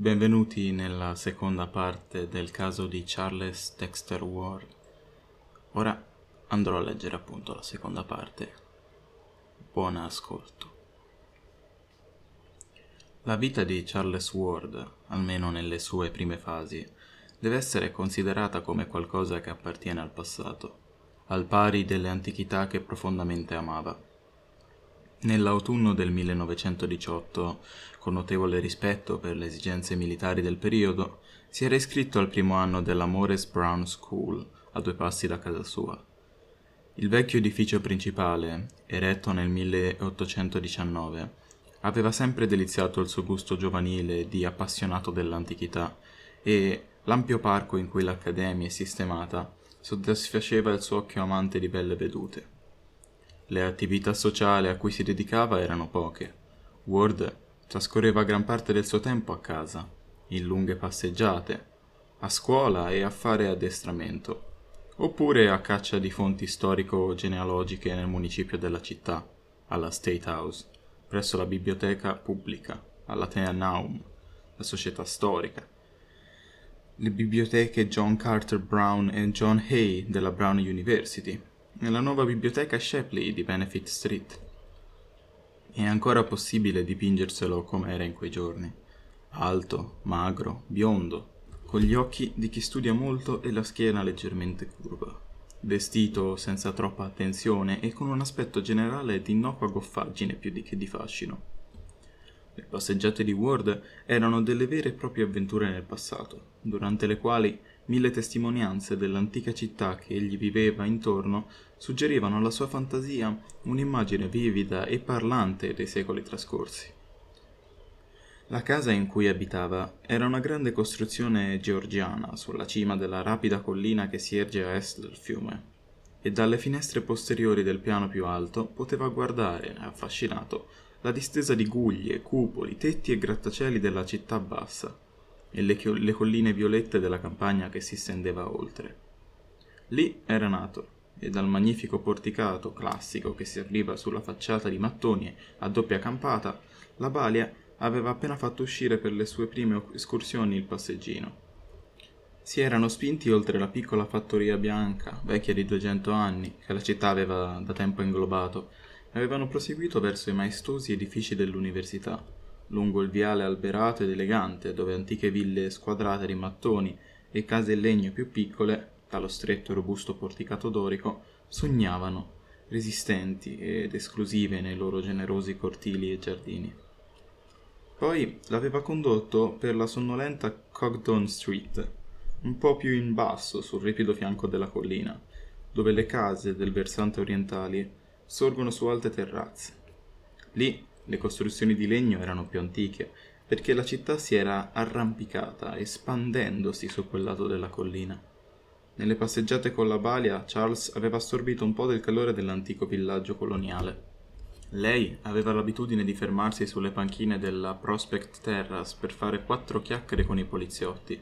Benvenuti nella seconda parte del caso di Charles Dexter Ward. Ora andrò a leggere appunto la seconda parte. Buon ascolto. La vita di Charles Ward, almeno nelle sue prime fasi, deve essere considerata come qualcosa che appartiene al passato, al pari delle antichità che profondamente amava. Nell'autunno del 1918, con notevole rispetto per le esigenze militari del periodo, si era iscritto al primo anno della Morris Brown School, a due passi da casa sua. Il vecchio edificio principale, eretto nel 1819, aveva sempre deliziato il suo gusto giovanile di appassionato dell'antichità e l'ampio parco in cui l'accademia è sistemata soddisfaceva il suo occhio amante di belle vedute. Le attività sociali a cui si dedicava erano poche. Ward trascorreva gran parte del suo tempo a casa, in lunghe passeggiate, a scuola e a fare addestramento, oppure a caccia di fonti storico-genealogiche nel municipio della città, alla State House, presso la biblioteca pubblica, all'Atenea Naum, la società storica, le biblioteche John Carter Brown e John Hay della Brown University, nella nuova biblioteca Shapley di Benefit Street. È ancora possibile dipingerselo come era in quei giorni. Alto, magro, biondo, con gli occhi di chi studia molto e la schiena leggermente curva. Vestito senza troppa attenzione e con un aspetto generale di innocua goffaggine più di che di fascino. Le passeggiate di Ward erano delle vere e proprie avventure nel passato, durante le quali mille testimonianze dell'antica città che egli viveva intorno suggerivano alla sua fantasia un'immagine vivida e parlante dei secoli trascorsi. La casa in cui abitava era una grande costruzione georgiana sulla cima della rapida collina che si erge a est del fiume, e dalle finestre posteriori del piano più alto poteva guardare, affascinato, la distesa di guglie, cupoli, tetti e grattacieli della città bassa e le, le colline violette della campagna che si stendeva oltre. Lì era nato, e dal magnifico porticato classico che serviva sulla facciata di mattoni a doppia campata, la balia aveva appena fatto uscire per le sue prime escursioni il passeggino. Si erano spinti oltre la piccola fattoria bianca, vecchia di duecento anni, che la città aveva da tempo inglobato, e avevano proseguito verso i maestosi edifici dell'università, lungo il viale alberato ed elegante, dove antiche ville squadrate di mattoni e case in legno più piccole dallo stretto e robusto porticato dorico, sognavano, resistenti ed esclusive nei loro generosi cortili e giardini. Poi l'aveva condotto per la sonnolenta Cogdon Street, un po' più in basso sul ripido fianco della collina, dove le case del versante orientale sorgono su alte terrazze. Lì le costruzioni di legno erano più antiche, perché la città si era arrampicata, espandendosi su quel lato della collina. Nelle passeggiate con la balia, Charles aveva assorbito un po' del calore dell'antico villaggio coloniale. Lei aveva l'abitudine di fermarsi sulle panchine della Prospect Terrace per fare quattro chiacchiere con i poliziotti,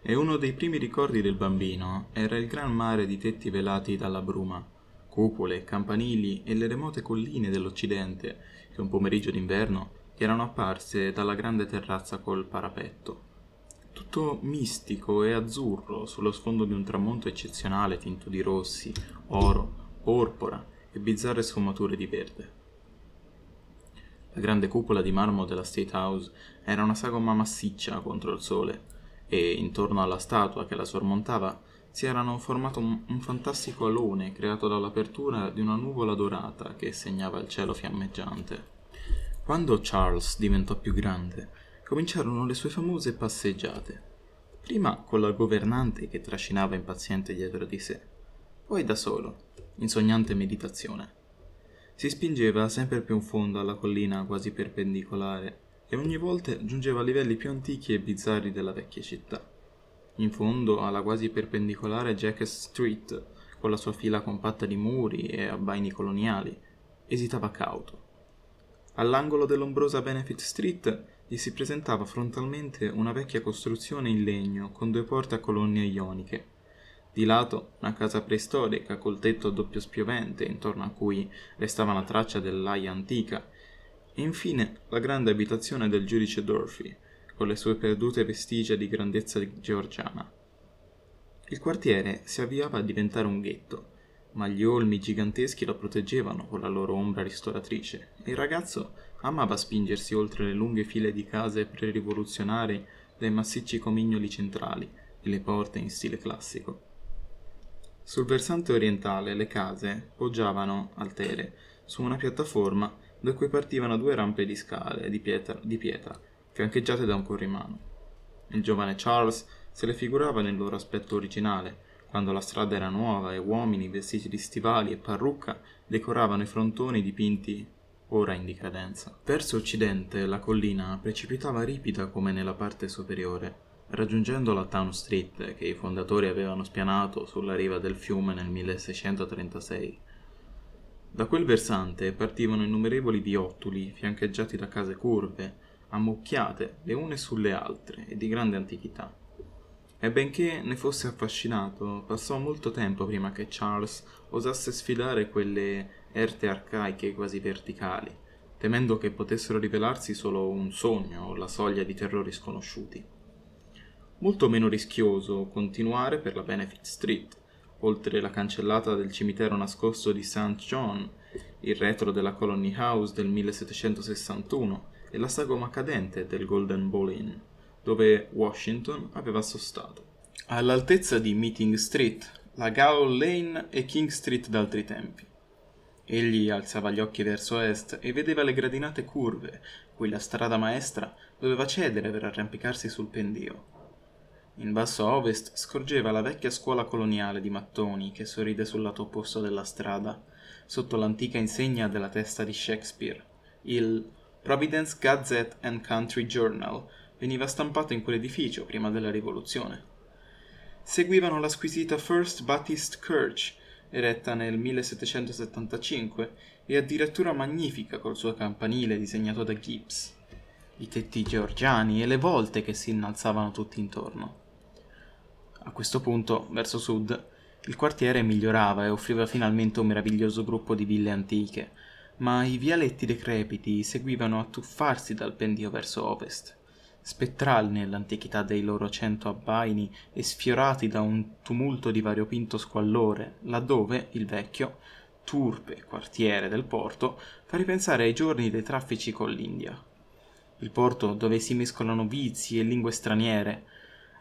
e uno dei primi ricordi del bambino era il gran mare di tetti velati dalla bruma, cupole, campanili e le remote colline dell'Occidente che un pomeriggio d'inverno erano apparse dalla grande terrazza col parapetto tutto mistico e azzurro sullo sfondo di un tramonto eccezionale tinto di rossi, oro, porpora e bizzarre sfumature di verde. La grande cupola di marmo della State House era una sagoma massiccia contro il sole e intorno alla statua che la sormontava si erano formato un, un fantastico alone creato dall'apertura di una nuvola dorata che segnava il cielo fiammeggiante. Quando Charles diventò più grande, cominciarono le sue famose passeggiate. Prima con la governante che trascinava impaziente dietro di sé, poi da solo, in sognante meditazione. Si spingeva sempre più in fondo alla collina quasi perpendicolare e ogni volta giungeva a livelli più antichi e bizzarri della vecchia città. In fondo alla quasi perpendicolare Jacques Street, con la sua fila compatta di muri e abbaini coloniali, esitava cauto. All'angolo dell'ombrosa Benefit Street gli si presentava frontalmente una vecchia costruzione in legno con due porte a colonne ioniche. Di lato una casa preistorica col tetto a doppio spiovente intorno a cui restava una traccia dell'aia antica e infine la grande abitazione del giudice Dorothy con le sue perdute vestigia di grandezza georgiana. Il quartiere si avviava a diventare un ghetto, ma gli olmi giganteschi lo proteggevano con la loro ombra ristoratrice e il ragazzo amava spingersi oltre le lunghe file di case pre-rivoluzionarie dai massicci comignoli centrali e le porte in stile classico. Sul versante orientale le case poggiavano, altere, su una piattaforma da cui partivano due rampe di scale di pietra, di pietra fiancheggiate da un corrimano. Il giovane Charles se le figurava nel loro aspetto originale, quando la strada era nuova e uomini vestiti di stivali e parrucca decoravano i frontoni dipinti ora in dicadenza. Verso occidente la collina precipitava ripida come nella parte superiore, raggiungendo la Town Street che i fondatori avevano spianato sulla riva del fiume nel 1636. Da quel versante partivano innumerevoli viottoli fiancheggiati da case curve, ammucchiate le une sulle altre e di grande antichità. E benché ne fosse affascinato, passò molto tempo prima che Charles osasse sfidare quelle erte arcaiche quasi verticali, temendo che potessero rivelarsi solo un sogno o la soglia di terrori sconosciuti. Molto meno rischioso continuare per la Benefit Street, oltre la cancellata del cimitero nascosto di St. John, il retro della Colony House del 1761 e la sagoma cadente del Golden Ball Inn, dove Washington aveva sostato. All'altezza di Meeting Street, la Gowell Lane e King Street d'altri tempi. Egli alzava gli occhi verso est e vedeva le gradinate curve, cui la strada maestra doveva cedere per arrampicarsi sul pendio. In basso a ovest scorgeva la vecchia scuola coloniale di mattoni che sorride sul lato opposto della strada, sotto l'antica insegna della testa di Shakespeare. Il Providence Gazette and Country Journal veniva stampato in quell'edificio prima della rivoluzione. Seguivano la squisita First Baptist Church, eretta nel 1775 e addirittura magnifica col suo campanile disegnato da Gibbs, i tetti georgiani e le volte che si innalzavano tutti intorno. A questo punto, verso sud, il quartiere migliorava e offriva finalmente un meraviglioso gruppo di ville antiche, ma i vialetti decrepiti seguivano a tuffarsi dal pendio verso ovest, spettrali nell'antichità dei loro cento abbaini e sfiorati da un tumulto di variopinto squallore, laddove il vecchio, turpe quartiere del porto fa ripensare ai giorni dei traffici con l'India. Il porto dove si mescolano vizi e lingue straniere,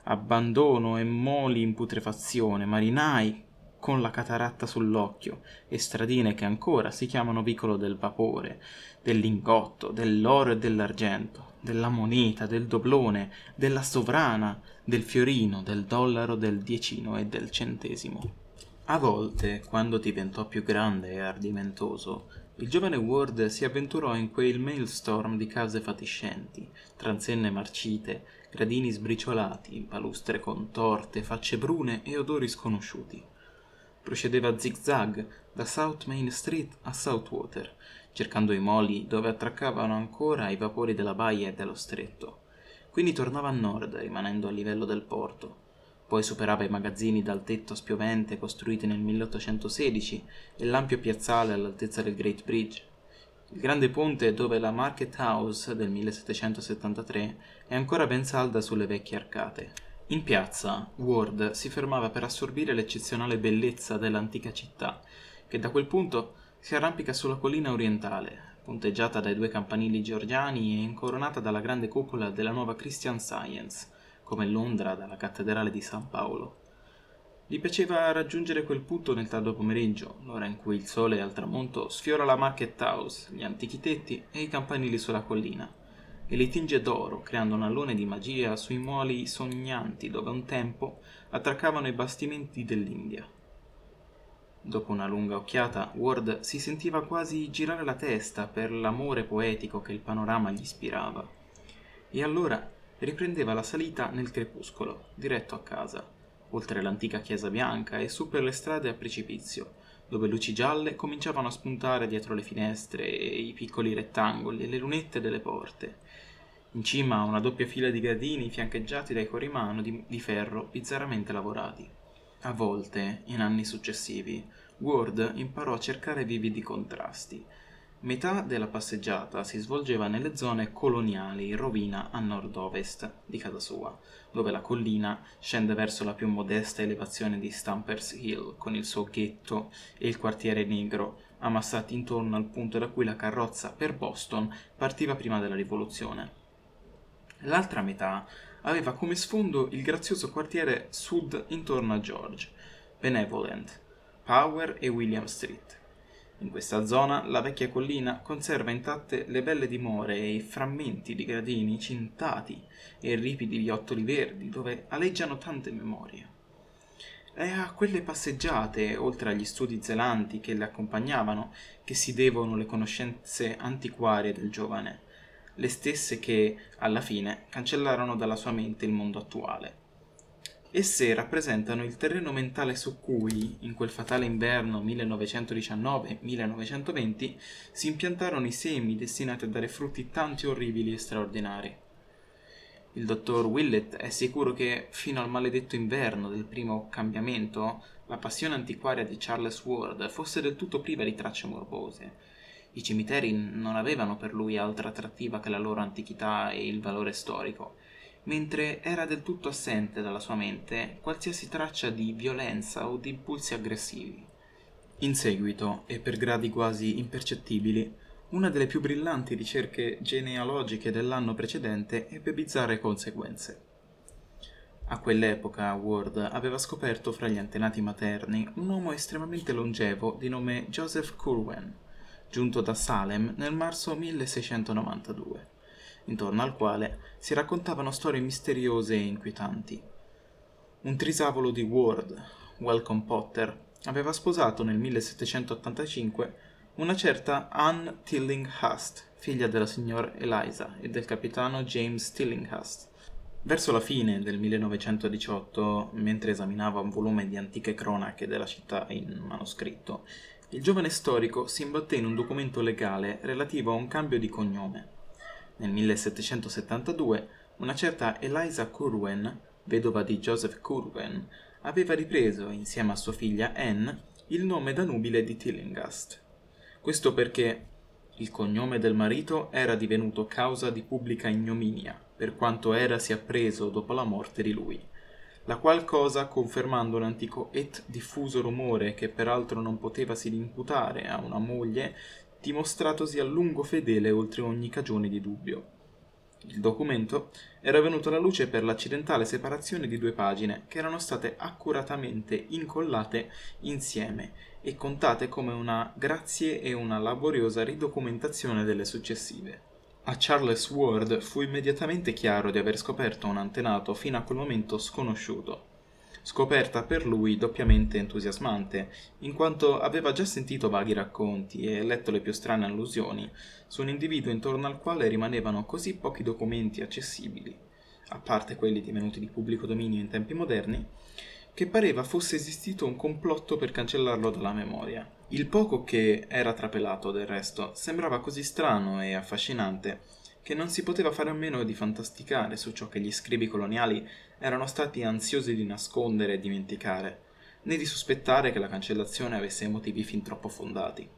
abbandono e moli in putrefazione, marinai con la cataratta sull'occhio e stradine che ancora si chiamano vicolo del vapore, del lingotto, dell'oro e dell'argento, della moneta, del doblone, della sovrana, del fiorino, del dollaro, del diecino e del centesimo. A volte, quando diventò più grande e ardimentoso, il giovane Ward si avventurò in quel maelstrom di case fatiscenti, transenne marcite, gradini sbriciolati, palustre contorte, facce brune e odori sconosciuti. Procedeva a zig-zag da South Main Street a Southwater, cercando i moli dove attraccavano ancora i vapori della baia e dello stretto. Quindi tornava a nord, rimanendo a livello del porto. Poi superava i magazzini dal tetto spiovente costruiti nel 1816 e l'ampio piazzale all'altezza del Great Bridge. Il grande ponte dove la Market House del 1773 è ancora ben salda sulle vecchie arcate. In piazza, Ward si fermava per assorbire l'eccezionale bellezza dell'antica città, che da quel punto si arrampica sulla collina orientale, punteggiata dai due campanili georgiani e incoronata dalla grande cupola della nuova Christian Science, come Londra dalla cattedrale di San Paolo. Gli piaceva raggiungere quel punto nel tardo pomeriggio, l'ora in cui il sole al tramonto sfiora la market house, gli antichi tetti e i campanili sulla collina, e li tinge d'oro, creando un allone di magia sui moli sognanti dove un tempo attraccavano i bastimenti dell'India. Dopo una lunga occhiata, Ward si sentiva quasi girare la testa per l'amore poetico che il panorama gli ispirava. E allora riprendeva la salita nel crepuscolo, diretto a casa oltre l'antica chiesa bianca e su per le strade a precipizio, dove luci gialle cominciavano a spuntare dietro le finestre e i piccoli rettangoli e le lunette delle porte. In cima una doppia fila di gradini fiancheggiati dai corrimano di, di ferro bizzarramente lavorati. A volte, in anni successivi, Ward imparò a cercare vividi contrasti. Metà della passeggiata si svolgeva nelle zone coloniali in rovina a nord-ovest di casa sua, dove la collina scende verso la più modesta elevazione di Stampers Hill, con il suo ghetto e il quartiere negro ammassati intorno al punto da cui la carrozza per Boston partiva prima della rivoluzione. L'altra metà aveva come sfondo il grazioso quartiere sud intorno a George, Benevolent, Power e William Street. In questa zona la vecchia collina conserva intatte le belle dimore e i frammenti di gradini cintati e ripidi viottoli verdi dove aleggiano tante memorie. È a quelle passeggiate, oltre agli studi zelanti che le accompagnavano, che si devono le conoscenze antiquarie del giovane, le stesse che, alla fine, cancellarono dalla sua mente il mondo attuale. Esse rappresentano il terreno mentale su cui, in quel fatale inverno 1919-1920, si impiantarono i semi destinati a dare frutti tanti orribili e straordinari. Il dottor Willett è sicuro che, fino al maledetto inverno del primo cambiamento, la passione antiquaria di Charles Ward fosse del tutto priva di tracce morbose. I cimiteri non avevano per lui altra attrattiva che la loro antichità e il valore storico, mentre era del tutto assente dalla sua mente qualsiasi traccia di violenza o di impulsi aggressivi. In seguito, e per gradi quasi impercettibili, una delle più brillanti ricerche genealogiche dell'anno precedente ebbe bizzarre conseguenze. A quell'epoca Ward aveva scoperto fra gli antenati materni un uomo estremamente longevo di nome Joseph Curwen, giunto da Salem nel marzo 1692 intorno al quale si raccontavano storie misteriose e inquietanti. Un trisavolo di Ward, Welcome Potter, aveva sposato nel 1785 una certa Anne Tillinghast, figlia della signora Eliza e del capitano James Tillinghast. Verso la fine del 1918, mentre esaminava un volume di antiche cronache della città in manoscritto, il giovane storico si imbatté in un documento legale relativo a un cambio di cognome. Nel 1772 una certa Eliza Curwen, vedova di Joseph Curwen, aveva ripreso, insieme a sua figlia Anne, il nome da nubile di Tillinghast. Questo perché il cognome del marito era divenuto causa di pubblica ignominia, per quanto erasi appreso dopo la morte di lui, la qual cosa confermando l'antico et diffuso rumore che peraltro non potevasi imputare a una moglie dimostratosi a lungo fedele oltre ogni cagione di dubbio. Il documento era venuto alla luce per l'accidentale separazione di due pagine che erano state accuratamente incollate insieme e contate come una grazie e una laboriosa ridocumentazione delle successive. A Charles Ward fu immediatamente chiaro di aver scoperto un antenato fino a quel momento sconosciuto scoperta per lui doppiamente entusiasmante, in quanto aveva già sentito vaghi racconti e letto le più strane allusioni su un individuo intorno al quale rimanevano così pochi documenti accessibili, a parte quelli divenuti di pubblico dominio in tempi moderni, che pareva fosse esistito un complotto per cancellarlo dalla memoria. Il poco che era trapelato, del resto, sembrava così strano e affascinante che non si poteva fare a meno di fantasticare su ciò che gli scribi coloniali erano stati ansiosi di nascondere e dimenticare, né di sospettare che la cancellazione avesse motivi fin troppo fondati.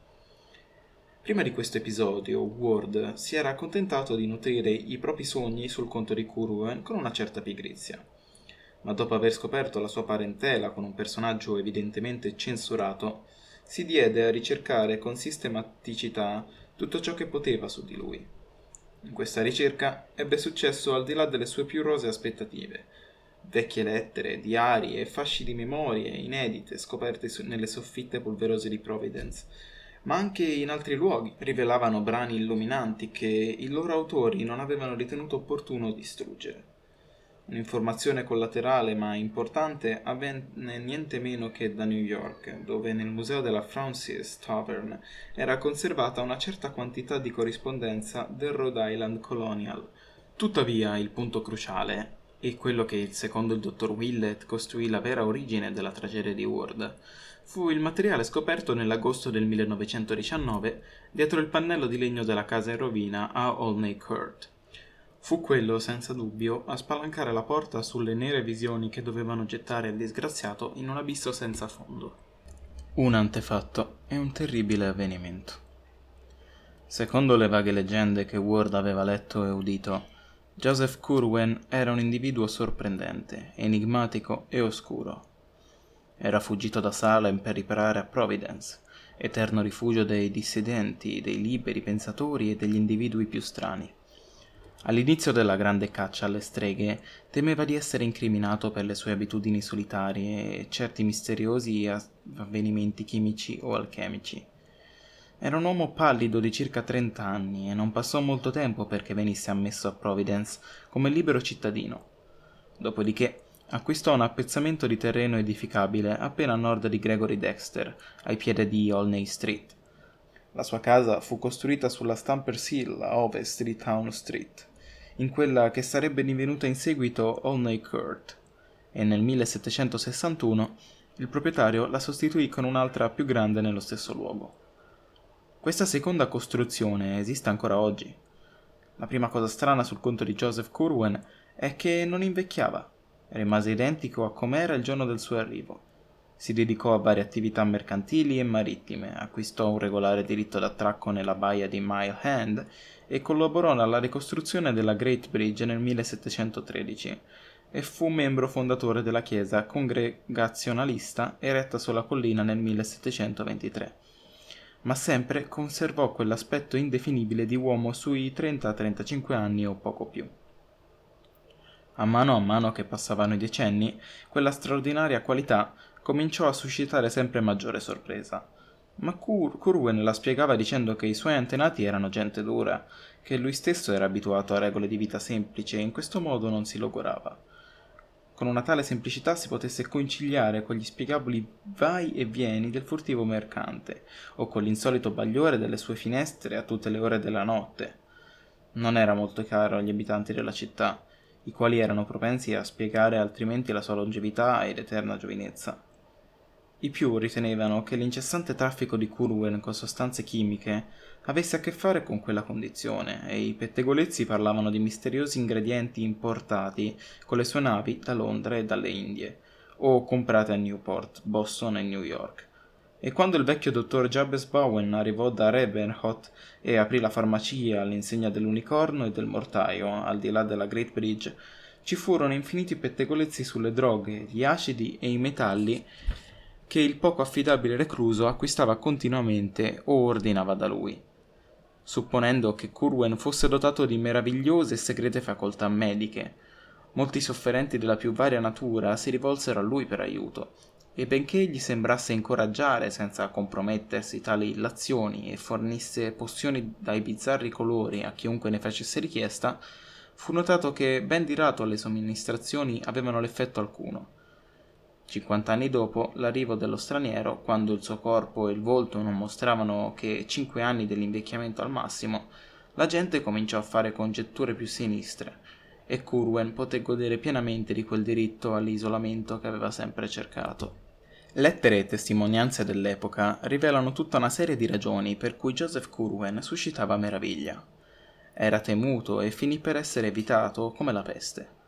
Prima di questo episodio, Ward si era accontentato di nutrire i propri sogni sul conto di Kuruen con una certa pigrizia. Ma dopo aver scoperto la sua parentela con un personaggio evidentemente censurato, si diede a ricercare con sistematicità tutto ciò che poteva su di lui. In questa ricerca ebbe successo al di là delle sue più rose aspettative. Vecchie lettere, diari e fasci di memorie inedite scoperte nelle soffitte polverose di Providence, ma anche in altri luoghi rivelavano brani illuminanti che i loro autori non avevano ritenuto opportuno distruggere. Un'informazione collaterale ma importante avvenne niente meno che da New York, dove nel museo della Francis Tavern era conservata una certa quantità di corrispondenza del Rhode Island Colonial. Tuttavia, il punto cruciale, e quello che secondo il dottor Willett costruì la vera origine della tragedia di Ward, fu il materiale scoperto nell'agosto del 1919 dietro il pannello di legno della casa in rovina a Olney Court. Fu quello, senza dubbio, a spalancare la porta sulle nere visioni che dovevano gettare il disgraziato in un abisso senza fondo. Un antefatto e un terribile avvenimento. Secondo le vaghe leggende che Ward aveva letto e udito, Joseph Curwen era un individuo sorprendente, enigmatico e oscuro. Era fuggito da Salem per riparare a Providence, eterno rifugio dei dissidenti, dei liberi pensatori e degli individui più strani. All'inizio della grande caccia alle streghe temeva di essere incriminato per le sue abitudini solitarie e certi misteriosi avvenimenti chimici o alchemici. Era un uomo pallido di circa 30 anni e non passò molto tempo perché venisse ammesso a Providence come libero cittadino. Dopodiché acquistò un appezzamento di terreno edificabile appena a nord di Gregory Dexter, ai piedi di Olney Street. La sua casa fu costruita sulla Stamper's Hill a ovest di Town Street, in quella che sarebbe divenuta in seguito Olney Court, e nel 1761 il proprietario la sostituì con un'altra più grande nello stesso luogo. Questa seconda costruzione esiste ancora oggi. La prima cosa strana sul conto di Joseph Curwen è che non invecchiava, rimase identico a com'era il giorno del suo arrivo. Si dedicò a varie attività mercantili e marittime, acquistò un regolare diritto d'attracco nella baia di Mile Hand e collaborò alla ricostruzione della Great Bridge nel 1713 e fu membro fondatore della chiesa congregazionalista eretta sulla collina nel 1723 ma sempre conservò quell'aspetto indefinibile di uomo sui 30-35 anni o poco più. A mano a mano che passavano i decenni, quella straordinaria qualità cominciò a suscitare sempre maggiore sorpresa. Ma Cur- Curwen la spiegava dicendo che i suoi antenati erano gente dura, che lui stesso era abituato a regole di vita semplici e in questo modo non si logorava con una tale semplicità si potesse conciliare con gli spiegabili vai e vieni del furtivo mercante, o con l'insolito bagliore delle sue finestre a tutte le ore della notte. Non era molto caro agli abitanti della città, i quali erano propensi a spiegare altrimenti la sua longevità ed eterna giovinezza. I più ritenevano che l'incessante traffico di Curwen con sostanze chimiche avesse a che fare con quella condizione e i pettegolezzi parlavano di misteriosi ingredienti importati con le sue navi da Londra e dalle Indie, o comprate a Newport, Boston e New York. E quando il vecchio dottor Jabez Bowen arrivò da Ravenhot e aprì la farmacia all'insegna dell'unicorno e del mortaio, al di là della Great Bridge, ci furono infiniti pettegolezzi sulle droghe, gli acidi e i metalli che il poco affidabile recluso acquistava continuamente o ordinava da lui. Supponendo che Curwen fosse dotato di meravigliose e segrete facoltà mediche, molti sofferenti della più varia natura si rivolsero a lui per aiuto, e benché gli sembrasse incoraggiare senza compromettersi tali illazioni e fornisse pozioni dai bizzarri colori a chiunque ne facesse richiesta, fu notato che ben di rato le somministrazioni avevano l'effetto alcuno 50 anni dopo l'arrivo dello straniero, quando il suo corpo e il volto non mostravano che 5 anni dell'invecchiamento al massimo, la gente cominciò a fare congetture più sinistre e Curwen poté godere pienamente di quel diritto all'isolamento che aveva sempre cercato. Lettere e testimonianze dell'epoca rivelano tutta una serie di ragioni per cui Joseph Curwen suscitava meraviglia. Era temuto e finì per essere evitato come la peste.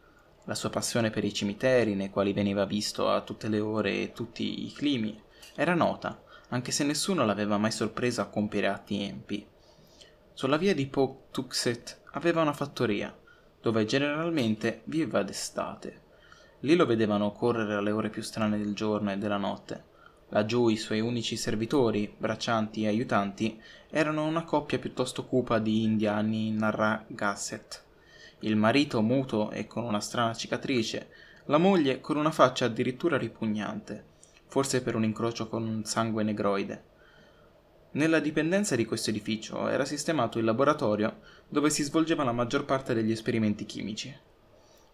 La sua passione per i cimiteri, nei quali veniva visto a tutte le ore e tutti i climi, era nota, anche se nessuno l'aveva mai sorpreso a compiere atti empi. Sulla via di Pawtuxet aveva una fattoria, dove generalmente viveva d'estate. Lì lo vedevano correre alle ore più strane del giorno e della notte. Laggiù i suoi unici servitori, braccianti e aiutanti erano una coppia piuttosto cupa di indiani in Narragansett il marito muto e con una strana cicatrice, la moglie con una faccia addirittura ripugnante, forse per un incrocio con un sangue negroide. Nella dipendenza di questo edificio era sistemato il laboratorio dove si svolgeva la maggior parte degli esperimenti chimici.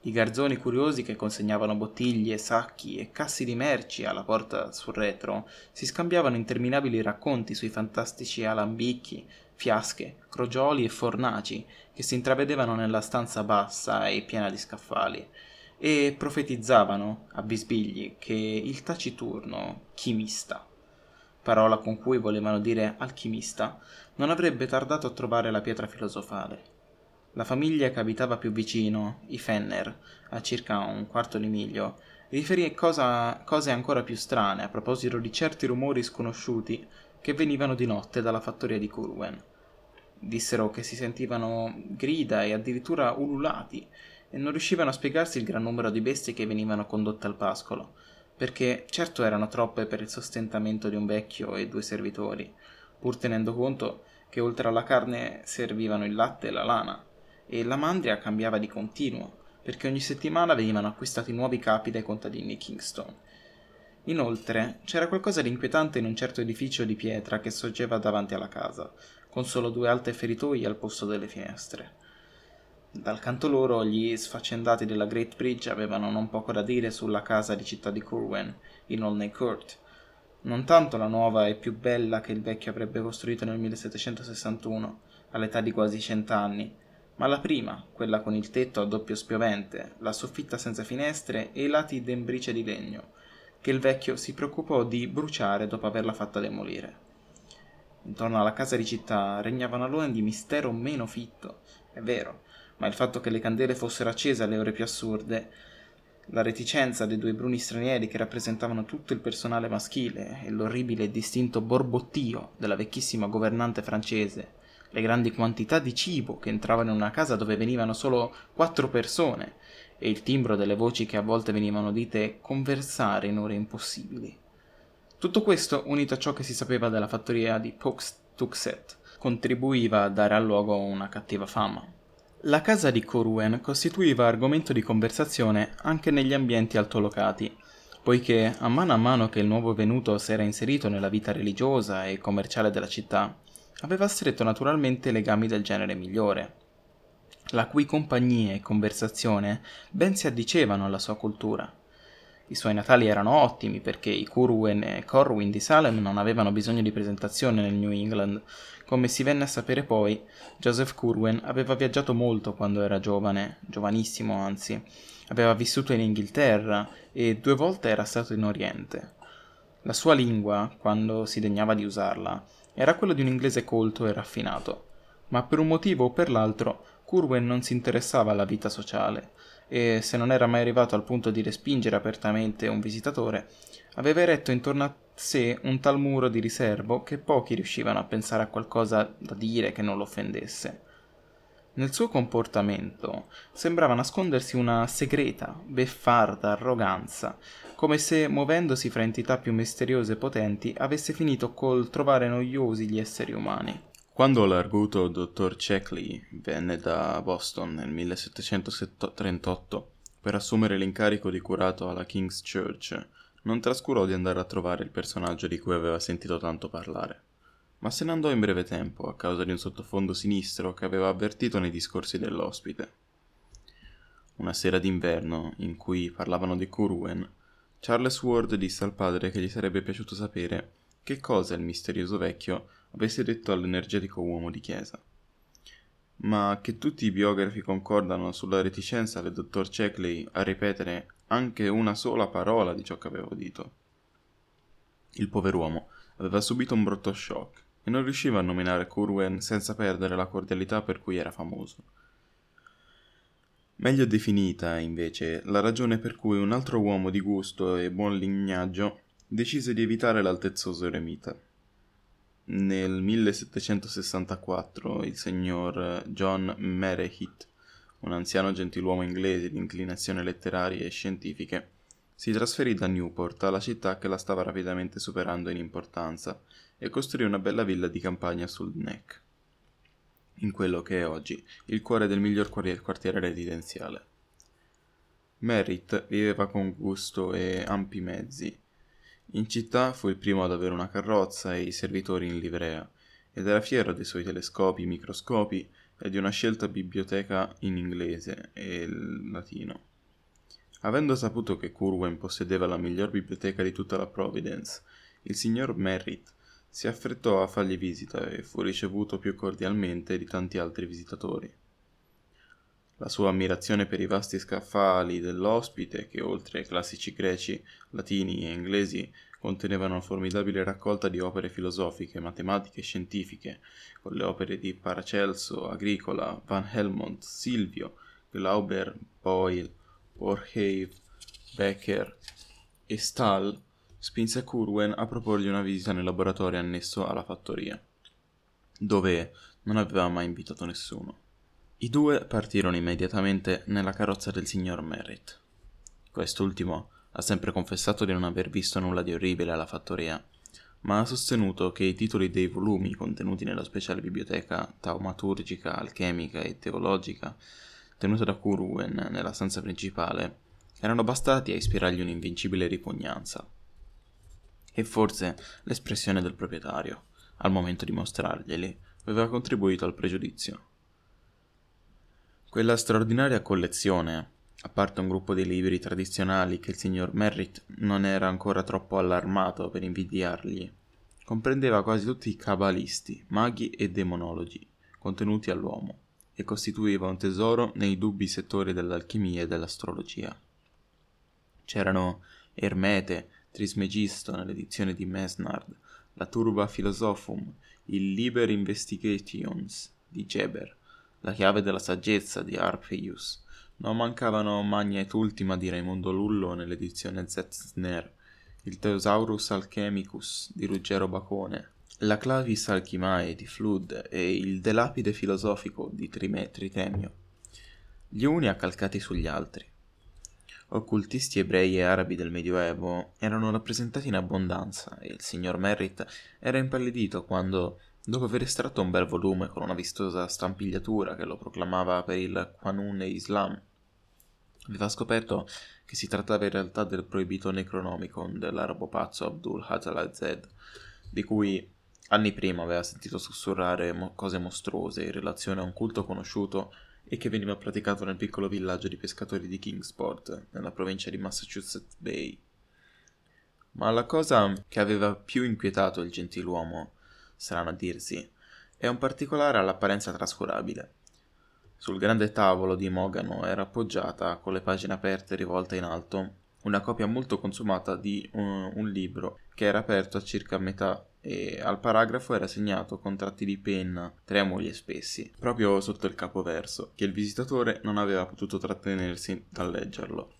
I garzoni curiosi che consegnavano bottiglie, sacchi e cassi di merci alla porta sul retro si scambiavano interminabili racconti sui fantastici alambicchi, fiasche, crogioli e fornaci che si intravedevano nella stanza bassa e piena di scaffali, e profetizzavano, a bisbigli, che il taciturno chimista, parola con cui volevano dire alchimista, non avrebbe tardato a trovare la pietra filosofale. La famiglia che abitava più vicino, i Fenner, a circa un quarto di miglio, riferì cosa, cose ancora più strane a proposito di certi rumori sconosciuti che venivano di notte dalla fattoria di Curwen. Dissero che si sentivano grida e addirittura ululati e non riuscivano a spiegarsi il gran numero di bestie che venivano condotte al pascolo, perché certo erano troppe per il sostentamento di un vecchio e due servitori, pur tenendo conto che oltre alla carne servivano il latte e la lana, e la mandria cambiava di continuo, perché ogni settimana venivano acquistati nuovi capi dai contadini di Kingston. Inoltre c'era qualcosa di inquietante in un certo edificio di pietra che sorgeva davanti alla casa, con solo due alte feritoie al posto delle finestre. Dal canto loro gli sfaccendati della Great Bridge avevano non poco da dire sulla casa di città di Curwen, in Olney Court, non tanto la nuova e più bella che il vecchio avrebbe costruito nel 1761, all'età di quasi cent'anni, ma la prima, quella con il tetto a doppio spiovente, la soffitta senza finestre e i lati d'embrice di legno, che il vecchio si preoccupò di bruciare dopo averla fatta demolire. Intorno alla casa di città regnava un alone di mistero meno fitto, è vero, ma il fatto che le candele fossero accese alle ore più assurde, la reticenza dei due bruni stranieri che rappresentavano tutto il personale maschile e l'orribile e distinto borbottio della vecchissima governante francese, le grandi quantità di cibo che entravano in una casa dove venivano solo quattro persone e il timbro delle voci che a volte venivano udite conversare in ore impossibili. Tutto questo, unito a ciò che si sapeva della fattoria di Pox Tuxet, contribuiva a dare al luogo una cattiva fama. La casa di Corwen costituiva argomento di conversazione anche negli ambienti altolocati, poiché a mano a mano che il nuovo venuto si era inserito nella vita religiosa e commerciale della città, aveva stretto naturalmente legami del genere migliore, la cui compagnia e conversazione ben si addicevano alla sua cultura. I suoi natali erano ottimi perché i Curwen e Corwin di Salem non avevano bisogno di presentazione nel New England. Come si venne a sapere poi, Joseph Curwen aveva viaggiato molto quando era giovane, giovanissimo anzi. Aveva vissuto in Inghilterra e due volte era stato in Oriente. La sua lingua, quando si degnava di usarla, era quella di un inglese colto e raffinato. Ma per un motivo o per l'altro, Curwen non si interessava alla vita sociale e se non era mai arrivato al punto di respingere apertamente un visitatore, aveva eretto intorno a sé un tal muro di riservo che pochi riuscivano a pensare a qualcosa da dire che non lo offendesse. Nel suo comportamento sembrava nascondersi una segreta, beffarda arroganza, come se, muovendosi fra entità più misteriose e potenti, avesse finito col trovare noiosi gli esseri umani. Quando l'arguto dottor Checkley venne da Boston nel 1738 per assumere l'incarico di curato alla King's Church, non trascurò di andare a trovare il personaggio di cui aveva sentito tanto parlare. Ma se ne andò in breve tempo a causa di un sottofondo sinistro che aveva avvertito nei discorsi dell'ospite. Una sera d'inverno, in cui parlavano di Curwen, Charles Ward disse al padre che gli sarebbe piaciuto sapere che cosa il misterioso vecchio avesse detto all'energetico uomo di chiesa. Ma che tutti i biografi concordano sulla reticenza del dottor Ceckley a ripetere anche una sola parola di ciò che aveva udito. Il pover'uomo aveva subito un brutto shock e non riusciva a nominare Curwen senza perdere la cordialità per cui era famoso. Meglio definita, invece, la ragione per cui un altro uomo di gusto e buon lignaggio decise di evitare l'altezzoso eremita. Nel 1764 il signor John Merehit, un anziano gentiluomo inglese di inclinazioni letterarie e scientifiche, si trasferì da Newport alla città che la stava rapidamente superando in importanza e costruì una bella villa di campagna sul Neck, in quello che è oggi il cuore del miglior quartiere residenziale. Merritt viveva con gusto e ampi mezzi in città fu il primo ad avere una carrozza e i servitori in livrea, ed era fiero dei suoi telescopi, microscopi e di una scelta biblioteca in inglese e latino. Avendo saputo che Curwen possedeva la miglior biblioteca di tutta la Providence, il signor Merritt si affrettò a fargli visita e fu ricevuto più cordialmente di tanti altri visitatori. La sua ammirazione per i vasti scaffali dell'ospite, che oltre ai classici greci, latini e inglesi contenevano una formidabile raccolta di opere filosofiche, matematiche e scientifiche, con le opere di Paracelso, Agricola, Van Helmont, Silvio, Glauber, Boyle, Borhave, Becker e Stahl, spinse Curwen a proporgli una visita nel laboratorio annesso alla fattoria, dove non aveva mai invitato nessuno. I due partirono immediatamente nella carrozza del signor Merritt. Quest'ultimo ha sempre confessato di non aver visto nulla di orribile alla fattoria, ma ha sostenuto che i titoli dei volumi contenuti nella speciale biblioteca taumaturgica, alchemica e teologica tenuta da Kurwen nella stanza principale erano bastati a ispirargli un'invincibile ripugnanza. E forse l'espressione del proprietario, al momento di mostrarglieli, aveva contribuito al pregiudizio. Quella straordinaria collezione, a parte un gruppo di libri tradizionali che il signor Merritt non era ancora troppo allarmato per invidiargli, comprendeva quasi tutti i cabalisti, maghi e demonologi contenuti all'uomo e costituiva un tesoro nei dubbi settori dell'alchimia e dell'astrologia. C'erano Ermete, Trismegisto nell'edizione di Mesnard, la Turba Philosophum, il Liber Investigations di Geber, la chiave della saggezza di Arpeius. Non mancavano Magna et Ultima di Raimondo Lullo nell'edizione Zetzner, il Thesaurus Alchemicus di Ruggero Bacone, la Clavis Alchimae di Flood e il De Lapide Filosofico di Trime- Tritemio. Gli uni accalcati sugli altri. Occultisti ebrei e arabi del Medioevo erano rappresentati in abbondanza e il signor Merritt era impallidito quando, dopo aver estratto un bel volume con una vistosa stampigliatura che lo proclamava per il Qanun e Islam, aveva scoperto che si trattava in realtà del proibito Necronomicon dell'arabo pazzo Abdul Hazal Zed, di cui anni prima aveva sentito sussurrare mo- cose mostruose in relazione a un culto conosciuto e che veniva praticato nel piccolo villaggio di pescatori di Kingsport, nella provincia di Massachusetts Bay. Ma la cosa che aveva più inquietato il gentiluomo, strano a dirsi, è un particolare all'apparenza trascurabile. Sul grande tavolo di Mogano era appoggiata, con le pagine aperte e rivolte in alto, una copia molto consumata di un, un libro che era aperto a circa metà e al paragrafo era segnato con tratti di penna tremuli e spessi, proprio sotto il capoverso, che il visitatore non aveva potuto trattenersi dal leggerlo.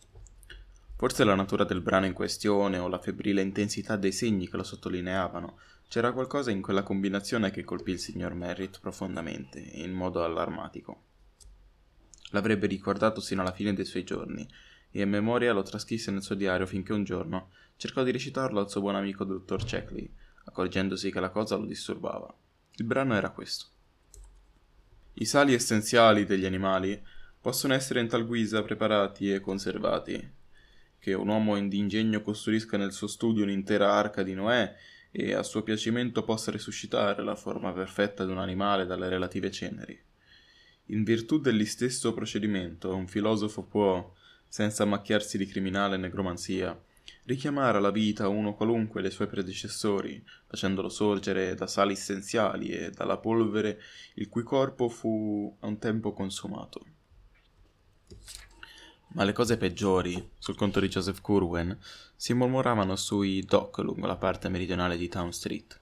Forse la natura del brano in questione o la febbrile intensità dei segni che lo sottolineavano, c'era qualcosa in quella combinazione che colpì il signor Merritt profondamente, in modo allarmatico. L'avrebbe ricordato sino alla fine dei suoi giorni, e a memoria lo trascrisse nel suo diario finché un giorno cercò di recitarlo al suo buon amico dottor Checkley, accorgendosi che la cosa lo disturbava. Il brano era questo. I sali essenziali degli animali possono essere in tal guisa preparati e conservati, che un uomo d'ingegno costruisca nel suo studio un'intera arca di Noè e a suo piacimento possa risuscitare la forma perfetta di un animale dalle relative ceneri. In virtù dell'istesso procedimento, un filosofo può, senza macchiarsi di criminale negromanzia, richiamare alla vita uno qualunque dei suoi predecessori, facendolo sorgere da sali essenziali e dalla polvere il cui corpo fu a un tempo consumato. Ma le cose peggiori, sul conto di Joseph Curwen, si mormoravano sui dock lungo la parte meridionale di Town Street.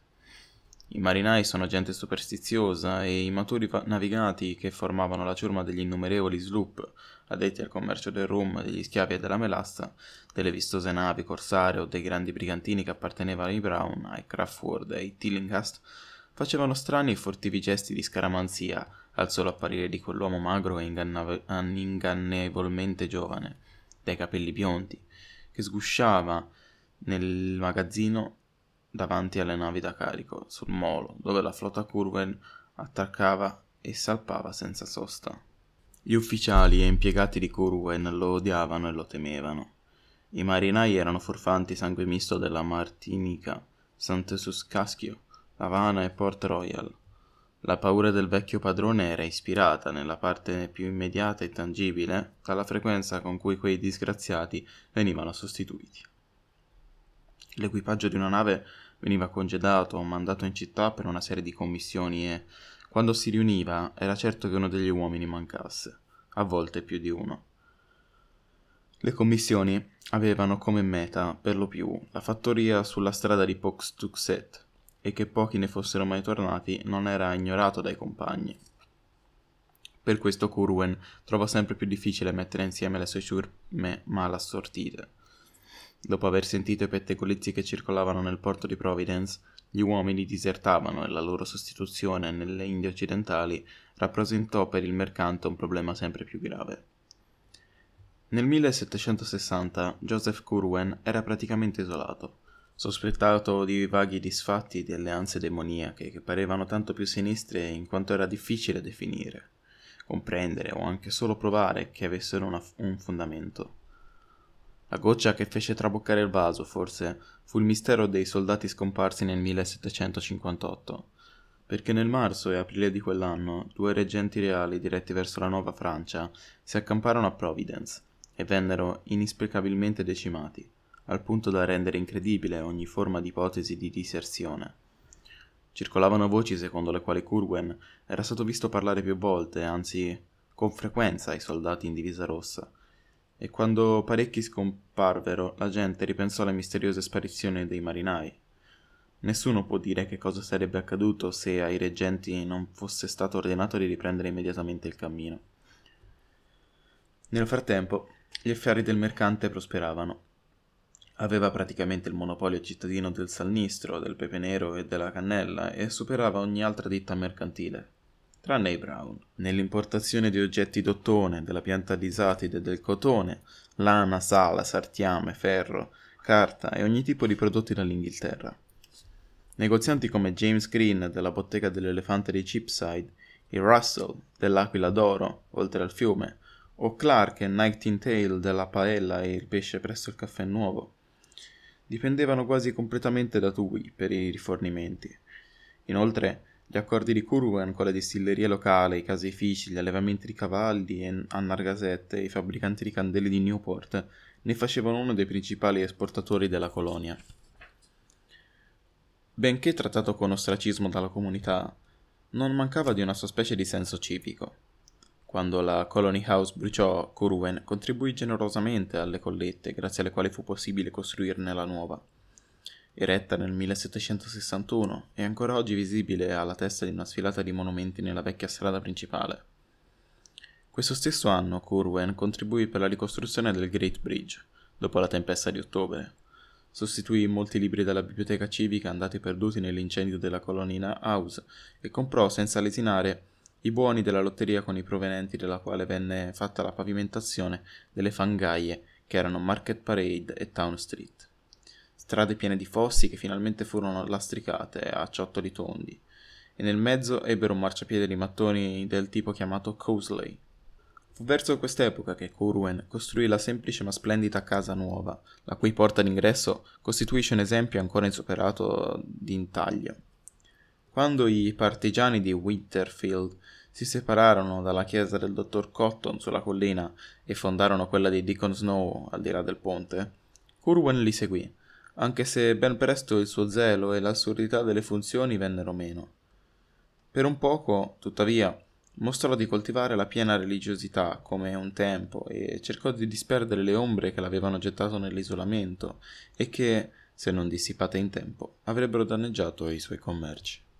I marinai sono gente superstiziosa e i maturi navigati che formavano la ciurma degli innumerevoli sloop addetti al commercio del rum, degli schiavi e della melassa, delle vistose navi corsare o dei grandi brigantini che appartenevano ai Brown, ai Craftworth e ai Tillinghast, facevano strani e furtivi gesti di scaramanzia al solo apparire di quell'uomo magro e ingannevolmente giovane, dai capelli biondi, che sgusciava nel magazzino davanti alle navi da carico, sul molo, dove la flotta Curwen attraccava e salpava senza sosta. Gli ufficiali e impiegati di Curwen lo odiavano e lo temevano. I marinai erano furfanti sangue misto della Martinica, Sant'Esuscaschio, Havana e Port Royal. La paura del vecchio padrone era ispirata, nella parte più immediata e tangibile, dalla frequenza con cui quei disgraziati venivano sostituiti. L'equipaggio di una nave veniva congedato o mandato in città per una serie di commissioni e, quando si riuniva, era certo che uno degli uomini mancasse, a volte più di uno. Le commissioni avevano come meta, per lo più, la fattoria sulla strada di Poxtuxet, e che pochi ne fossero mai tornati non era ignorato dai compagni. Per questo Curwen trovò sempre più difficile mettere insieme le sue ciurme mal assortite. Dopo aver sentito i pettegolezzi che circolavano nel porto di Providence, gli uomini disertavano e la loro sostituzione nelle Indie occidentali rappresentò per il mercante un problema sempre più grave. Nel 1760 Joseph Curwen era praticamente isolato, sospettato di vaghi disfatti di alleanze demoniache che parevano tanto più sinistre in quanto era difficile definire, comprendere o anche solo provare che avessero una, un fondamento. La goccia che fece traboccare il vaso, forse, fu il mistero dei soldati scomparsi nel 1758, perché nel marzo e aprile di quell'anno due reggenti reali diretti verso la Nuova Francia si accamparono a Providence e vennero inesplicabilmente decimati, al punto da rendere incredibile ogni forma di ipotesi di diserzione. Circolavano voci secondo le quali Curwen era stato visto parlare più volte, anzi con frequenza, ai soldati in divisa rossa, e quando parecchi scomparvero la gente ripensò alle misteriose sparizioni dei marinai. Nessuno può dire che cosa sarebbe accaduto se ai reggenti non fosse stato ordinato di riprendere immediatamente il cammino. Nel frattempo, gli affari del mercante prosperavano. Aveva praticamente il monopolio cittadino del salnistro, del pepe nero e della cannella e superava ogni altra ditta mercantile tranne i Brown. Nell'importazione di oggetti d'ottone, della pianta di satide e del cotone, lana, sala, sartiame, ferro, carta e ogni tipo di prodotti dall'Inghilterra. Negozianti come James Green della bottega dell'elefante di Cheapside, il Russell dell'Aquila d'Oro, oltre al fiume, o Clark e Nightingale della paella e il pesce presso il caffè nuovo. Dipendevano quasi completamente da Tui per i rifornimenti. Inoltre, gli accordi di Curwen con le distillerie locali, i caseifici, gli allevamenti di cavalli a Nargasette e i fabbricanti di candele di Newport ne facevano uno dei principali esportatori della colonia. Benché trattato con ostracismo dalla comunità, non mancava di una sua specie di senso civico. Quando la Colony House bruciò, Curwen contribuì generosamente alle collette, grazie alle quali fu possibile costruirne la nuova eretta nel 1761 e ancora oggi visibile alla testa di una sfilata di monumenti nella vecchia strada principale. Questo stesso anno Curwen contribuì per la ricostruzione del Great Bridge, dopo la tempesta di ottobre. Sostituì molti libri della biblioteca civica andati perduti nell'incendio della Colonina House e comprò senza lesinare i buoni della lotteria con i provenienti della quale venne fatta la pavimentazione delle fangaie che erano Market Parade e Town Street strade piene di fossi che finalmente furono lastricate a ciottoli tondi, e nel mezzo ebbero un marciapiede di mattoni del tipo chiamato Cosley. Fu verso quest'epoca che Curwen costruì la semplice ma splendida casa nuova, la cui porta d'ingresso costituisce un esempio ancora insuperato di intaglio. Quando i partigiani di Winterfield si separarono dalla chiesa del dottor Cotton sulla collina e fondarono quella di Deacon Snow al di là del ponte, Curwen li seguì anche se ben presto il suo zelo e l'assurdità delle funzioni vennero meno. Per un poco, tuttavia, mostrò di coltivare la piena religiosità come un tempo e cercò di disperdere le ombre che l'avevano gettato nell'isolamento e che, se non dissipate in tempo, avrebbero danneggiato i suoi commerci.